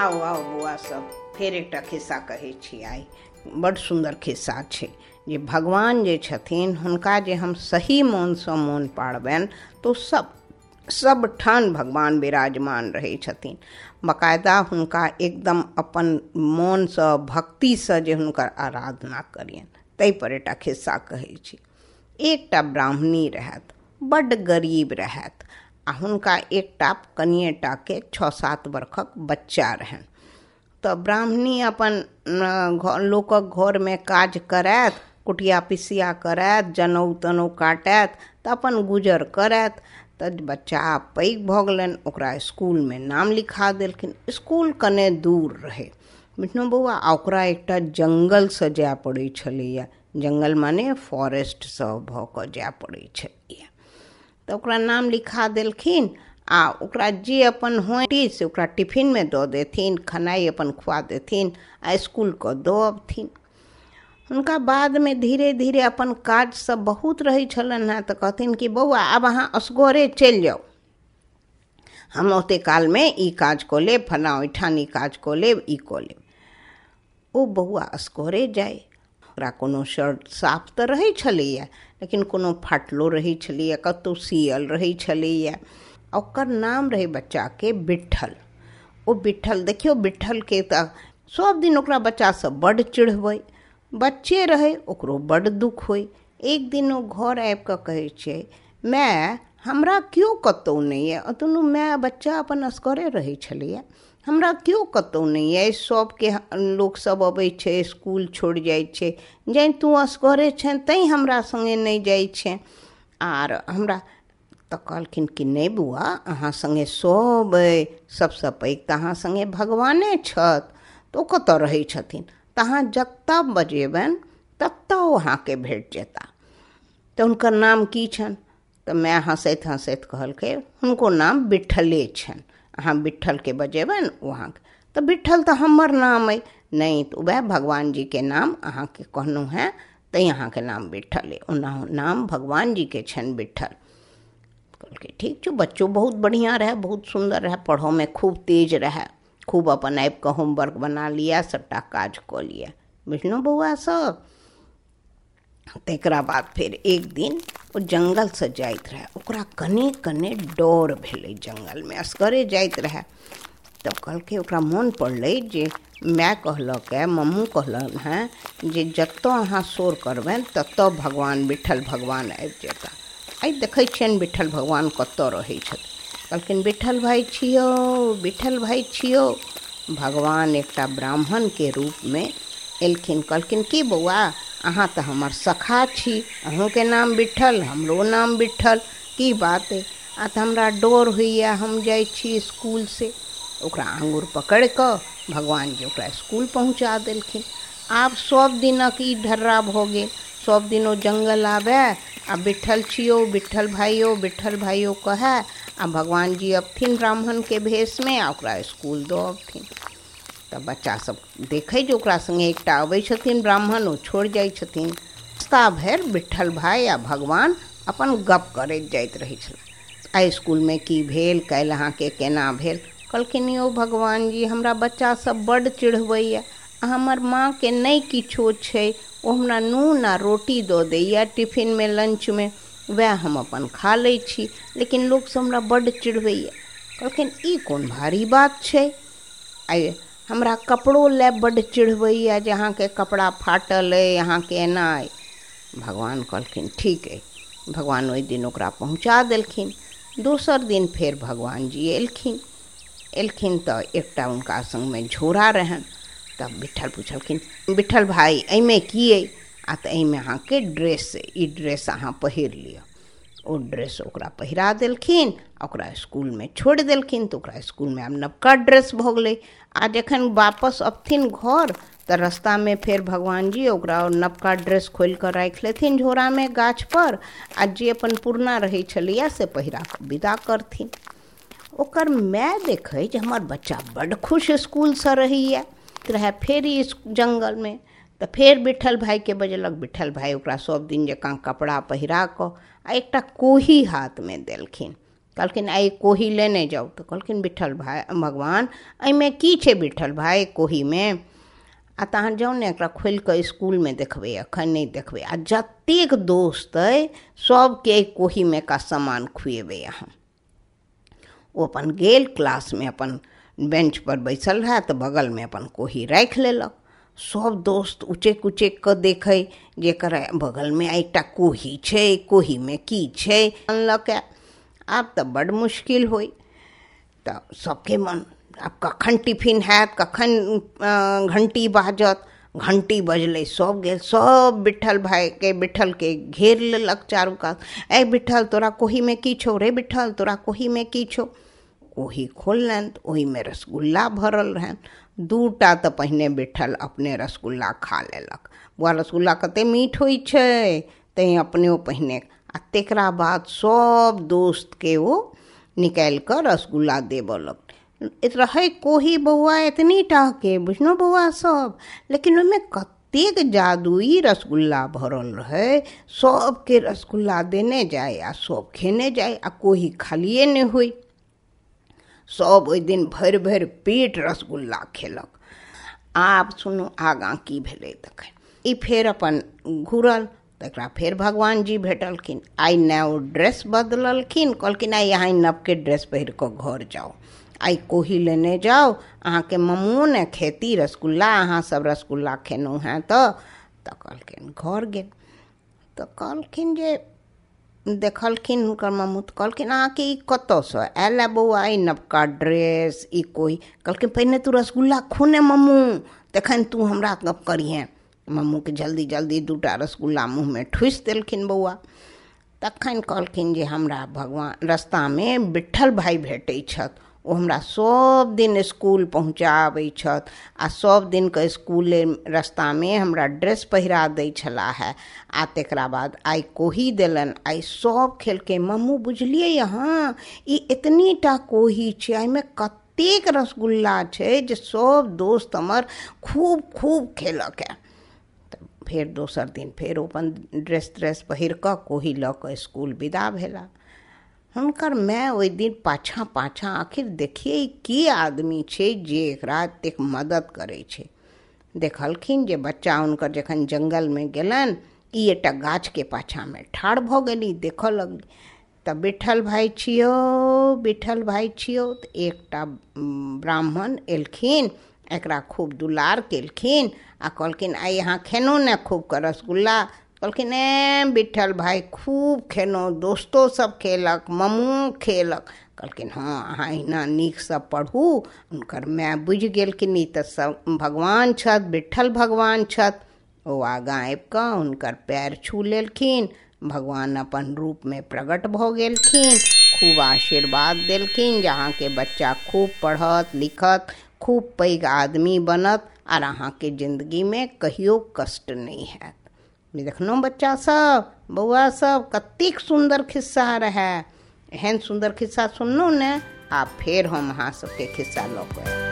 आओ आओ बौआ सब, फेर एकटा खिस्सा कहै छी आइ। बड्ड सुन्दर खिस्सा छै। जे भगवान जे छथिन, हुनका जे हम सही मोनसँ मोन पाड़बनि तऽ सब सब ठान भगवान विराजमान रहै छथिन। बकायदा हुनका एकदम अपन मोनसँ, भक्तिसँ जे हुनकर आराधना करियनि ताहिपर एकटा खिस्सा कहै छी। ब्राह्मणी रहथि बड्ड गरीब रहथि आ, हुनका एकटा कनिएटाके छओ सात वर्षक बच्चा रहनि। तऽ ब्राह्मणी अपन लोकक घरमे काज करैत, कुटिया पिसिया करैत, जनउ तनउ काटैत, तऽ अपन गुजर करैत, तऽ बच्चा पैघ भऽ गेलनि, ओकरा इसकुलमे नाम लिखा देलखिन। इसकुल कने दूर रहै। बुझलहुँ बौआ, आ ओकरा एकटा जङ्गलसँ जाय पड़ै छलैए। जङ्गल माने फॉरेस्टसँ भऽ कऽ जाय पड़ै छलैए। ओकरा नाम लिखा दिलखिन, आ ओकरा जे अपन होय से ओकरा टिफिनमे दऽ देथिन खेनाइ अपन खुआ देथिन, आ इसकुलके दऽ अबथिन हुनका बादमे धीरे धीरे अपन काज सब बहुत रहै छलनि हेँ, तऽ कहथिन कि, बौआ, आब अहाँ असगरे चलि जाउ। हम ओते कालमे ई काज कऽ लेब, फल्लाँ ओहिठाम ई काज कऽ लेब, ई कऽ लेब। ओ बौआ असगरे जाय ओकरा कोनो शर्ट साफ़ तऽ रहै छलैए, लेकिन कोनो फाटलो रहै छलैए कतहु सियल रहै छलैए। ओकर नाम रहै बच्चाके बिट्ठल। ओ बिट्ठल, देखियौ बिट्ठलके तऽ सभ दिन ओकरा बच्चासभ बड्ड चिढ़बै। बच्चे रहै, ओकरो बड्ड दुख होइ। एक दिन ओ घर आबि कऽ कहै छै, माय, हमरा केओ कतहु नहि अइ दुनू माय बच्चा अपन असगरे रहै छलैए। हमरा केओ कतहु नहि अइ सभके लोकसभ अबै छै इसकुल छोड़ि जाइ छै। जैँ तू असगरे छेँ, तैँ हमरा सङ्गे नहि जाइ छै। आर हमरा तऽ कहलखिन कि नहि बौआ, अहाँ सङ्गे सभ अइ सभसँ पैघ तऽ अहाँ सङ्गे भगवाने छथि तऽ ओ कतऽ रहै छथिन। तऽ अहाँ जतऽ बजेबनि अहाँके भेट जेता। तऽ हुनकर नाम की छनि? तऽ माय हँसैत हँसैत कहलकै, हुनको नाम बिठले छनि। अहाँ बिट्ठलके बजेबनि ओ अहाँके तऽ बिट्ठल तऽ हमर नाम अइ नहि तऽ वएह भगवान जी के नाम अहाँके कहलहुँ हेँ, तैँ अहाँके नाम बिट्ठल अइ ओना नाम भगवान जीके छनि बिट्ठल कहलकै, ठीक छै, बच्चो, बहुत बढ़िया रहै, बहुत सुन्दर रहै में खूब तेज रहै। खूब अपन आबि कऽ होमवर्क बना लिया, सबटा काज कऽ लिया। बुझलहुँ बौआ सब? तकरा बाद फिर एक दिन ओ जङ्गलसँ जाइत रहै। ओकरा कने कने डर भेलै में। असगरे जाइत रहै। तब कहलकै, ओकरा मोन पड़लै जे माय कहलक है मम्मू कहलन हेँ जे जतऽ अहाँ शोर करबनि, ततऽ भगवान विठल भगवान आबि जेता। आइ देखै छियनि विठल भगवान कतऽ रहै छथिन कहलखिन विठल भाइ छियौ विठल भाइ छियौ। भगवान एकटा ब्राह्मणके रूपमे एलखिन। कहलखिन, की बौआ अहाँ तो हमर सखा छी, अहूँके नाम बिठल, हमरो नाम बिठल, की बात? है आ तऽ हमरा डर होइए, हम जाइ छी इसकुलसँ ओकरा आङ्गुर पकड़ि कऽ भगवान जी ओकरा इसकुल पहुँचा देलखिन। आब सब दिनक ई ढर्रा भऽ गेल। सब दिन ओ जङ्गल आबय आ बिट्ठल छियौ बिट्ठल भाइयो, बिठल भाइयो कहै, आ भगवान जी अबथिन ब्राह्मणके भेषमे, आ ओकरा इसकुल दऽ अबथिन। तऽ बच्चासभ देखै जे सङ्गे एकटा अबै ब्राह्मण, ओ छोड़ि जाइ छथिन। रस्ता भरि बिट्ठल भाइ आ भगवान अपन गप करैत जाइत रहै छलै आइ इसकुलमे की भेल, काल्हि अहाँके केना भेल? कहलखिन, यौ भगवान जी, हमरा बच्चासभ बड्ड चिढ़बैए हमर माँके नहि किछो छै। ओ हमरा नून आ रोटी दऽ दैए टिफिनमे लंचमे वएह हम अपन खा लै छी, लेकिन लोकसभ हमरा बड्ड चिढ़बैए कहलखिन, ई कोन भारी बात छै? आइ हमरा कपड़ो लए बड्ड चिढ़बैए जे अहाँके कपड़ा फाटल अइ, अहाँके एना अइ। भगवान कहलखिन, ठीक अइ। भगवान ओहि दिन ओकरा पहुँचा देलखिन। दोसर दिन फेर भगवान जी एलखिन। एलखिन तऽ एकटा हुनका सङ्गमे झोरा रहनि। तब बिट्ठल पुछलखिन बिट्ठल भाइ एहिमे की अइ? आ तऽ एहिमे अहाँके ड्रेस अइ। ई ड्रेस अहाँ पहिर लिअ। ओ ड्रेस ओकरा पहिरा देलखिन, आ ओकरा इसकुलमे छोड़ि देलखिन तऽ ओकरा इसकुलमे आब नवका ड्रेस भऽ गेलै। आ जखन वापस अबथिन घर, तऽ रस्तामे फेर भगवान जी ओकरा नवका ड्रेस खोलि कऽ राखि लेथिन झोरामे गाछपर आ जे अपन पुरना रहै छलैए से पहिरा विदा करथिन। ओकर माय देखै जे हमर बच्चा बड्ड खुश इसकुलसँ रहैए रहै फेर ई जङ्गलमे तऽ फेर बिठल भाइके बजेलक बिट्ठल भाइ, ओकरा सब दिन जकाँ कपड़ा पहिरा कऽ आ एकटा कोही हाथमे देलखिन। कहलखिन, आइ कोही लेने जाउ। तऽ कहलखिन विठल भाइ भगवान, एहिमे की छै विठल भाइ कोहीमे? आ तहन जाउ ने एकरा खोलि कऽ इसकुलमे देखबै, एखन नहि देखबै, आ जतेक दोस्त अइ सभके एहि कोहीमे का सामान खुएबै अहाँ। ओ अपन गेल क्लासमे अपन बेंच पर बैसल रहै, तऽ बगलमे अपन कोही राखि लेलक। सब दोस्त उचेक उचेक कऽ देखै जे बगल में एकटा कोही छै, कोहीमे की छै अनलक आब तऽ बड्ड मुश्किल होइ। तऽ सबके मन, आब कखन टिफ़िन हैत, कखन घंटी बाजत। घंटी बजलै, सब गेल, सब बिठल भाइके बिठलके घेर लेलक चारू कात। ए बिठल, तोरा कोहीमे की छौ रे बिठल, तोरा कोहीमे की छौ? कोही खोललनि, तऽ ओहिमे रसगुल्ला भरल रहनि। दू टा तऽ पहिने बिठल अपने रसगुल्ला खा लेलक। बौआ रसगुल्ला कतेक मीठ होइ छै, तैँ अपने पहिने, आ तकरा बाद सब दोस्तके ओ निकालि कऽ रसगुल्ला देबऽ लगलै रहै कोही बौआ एतनी टाके बुझलहुँ बौआ सब? लेकिन ओहिमे कतेक जादुई रसगुल्ला भरल रहै। सबके रसगुल्ला देने जाय आ सब खेने जाय आ कोही खालिए नहि होइ। सब ओहि दिन भरि भरि पेट रसगुल्ला खेलक। आब सुनू आगाँ की भेलै तखन। ई फेर अपन घुरल, तकरा फेर भगवान जी भेटलखिन। आइ ने ओ ड्रेस बदललखिन। कहलखिन, आइ अहाँ नवके ड्रेस पहिर कऽ घर जाउ। आइ कोही लेने जाउ। अहाँके मम्मो ने खेती रसगुल्ला, अहाँ सब रसगुल्ला खेलहुँ हेँ तऽ। तऽ कहलखिन, घर गेल। तऽ कहलखिन जे देखलखिन हुनकर मम्मू तऽ कहलखिन अहाँके ई कतऽसँ आयल बौआ, ई नवका ड्रेस, ई कोई कहलखिन, पहिने तू रसगुल्ला खुने मम्मू तखन तू हमरा गप करिहेँ। मम्मूके जल्दी जल्दी दूटा रसगुल्ला मुँहमे ठुसि देलखिन बौआ। तखन कहलखिन जे, हमरा भगवान, रस्तामे बिठल भाइ भेटै छथि। ओ हमरा सब दिन इसकुल पहुँचाबै छथि, आ सब दिनके इसकुले रस्तामे हमरा ड्रेस पहिरा दै छलाह है। आ तकरा बाद आइ कोही देलनि, आइ सब खेलकै, मम्मू बुझलियै अहाँ, ई टा कोही छै एहिमे कतेक रसगुल्ला छै जे सब दोस्त हमर खूब खूब खेलक फेर दोसर दिन फेर अपन ड्रेस त्रेस पहिर कोही लऽ कऽ इसकुल विदा भेला। हुनकर माय ओहि दिन पाछा पाछा आखिर देखिए की आदमी छै, जे एकरा एतेक मदद करै छै। देखलखिन जे बच्चा हुनकर जखन जङ्गलमे गेलनि, ई एकटा गाछके पाछाँमे ठाढ़ भऽ गेली, देखऽ लगली। तऽ बिठल भाइ छियौ, बिठल भाइ छियौ तऽ एकटा ब्राह्मण एलखिन, एकरा खूब दुलार केलखिन, आ कहलखिन, आइ अहाँ खेलहुँ ने खूब कऽ रसगुल्ला कहलखिन, ए बिठल भाइ खूब खेलहुँ दोस्तो सब खेलक, मम्मू खेलक। कहलखिन, हँ, अहाँ अहिना नीकसँ पढ़ू। हुनकर माय बुझि गेलखिन, ई तऽ सब भगवान छथि, बिठल भगवान छथि। ओ आगाँ आबि कऽ हुनकर पैर छू लेलखिन। भगवान अपन रूपमे प्रकट भऽ गेलखिन। खूब आशीर्वाद देलखिन जे अहाँके बच्चा खूब पढ़त, लिखत, खूब पैघ आदमी बनत, आर अहाँके जिन्दगीमे कहियो कष्ट नहि हैत देखलहुँ बच्चा सब बउआ सब, कतिक सुंदर खिस्सा रहे। एहन सुंदर खिस्सा सुनलो ने आ फिर हम अहाँ सबके खिस्सा लऽ कऽ